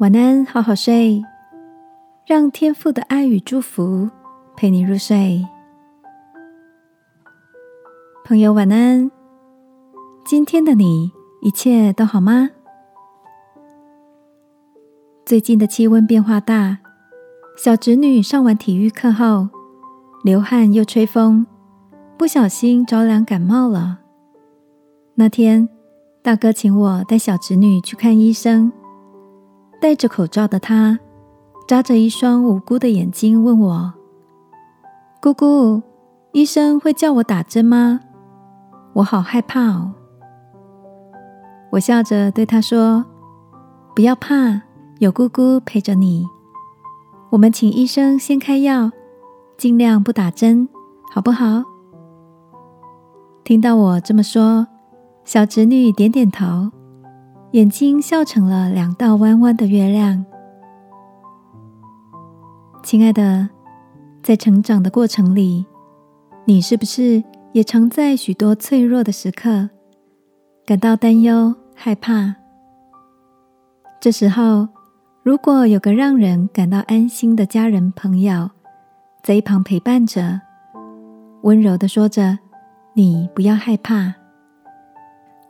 晚安，好好睡，让天父的爱与祝福陪你入睡。朋友，晚安。今天的你一切都好吗？最近的气温变化大，小侄女上完体育课后，流汗又吹风，不小心着凉感冒了。那天，大哥请我带小侄女去看医生。戴着口罩的他，眨着一双无辜的眼睛，问我：“姑姑，医生会叫我打针吗？我好害怕哦。”我笑着对他说：“不要怕，有姑姑陪着你。我们请医生先开药，尽量不打针，好不好？”听到我这么说，小侄女点点头。眼睛笑成了两道弯弯的月亮。亲爱的，在成长的过程里，你是不是也常在许多脆弱的时刻感到担忧、害怕？这时候，如果有个让人感到安心的家人朋友在一旁陪伴着，温柔的说着：“你不要害怕。”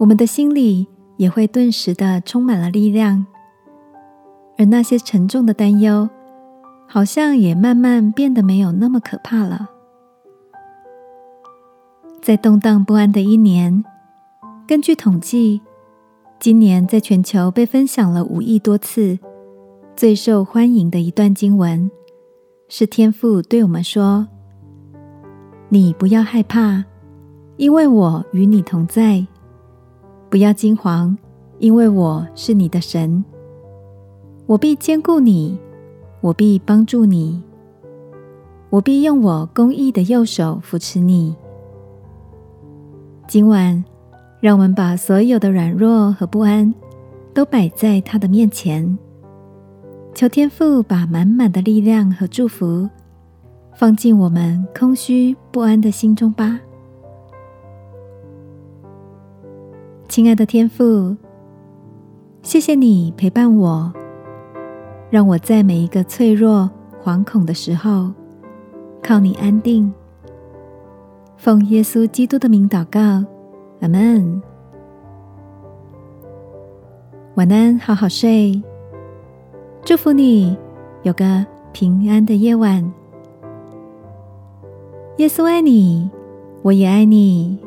我们的心里。也会顿时的充满了力量，而那些沉重的担忧，好像也慢慢变得没有那么可怕了。在动荡不安的一年，根据统计，今年在全球被分享了五亿多次，最受欢迎的一段经文，是天父对我们说：“你不要害怕，因为我与你同在。”不要惊慌，因为我是你的神，我必兼顾你，我必帮助你，我必用我公义的右手扶持你。今晚，让我们把所有的软弱和不安都摆在他的面前，求天父把满满的力量和祝福放进我们空虚不安的心中吧。亲爱的天父，谢谢你陪伴我，让我在每一个脆弱、惶恐的时候靠你安定。奉耶稣基督的名祷告，阿门。晚安，好好睡。祝福你有个平安的夜晚。耶稣爱你，我也爱你。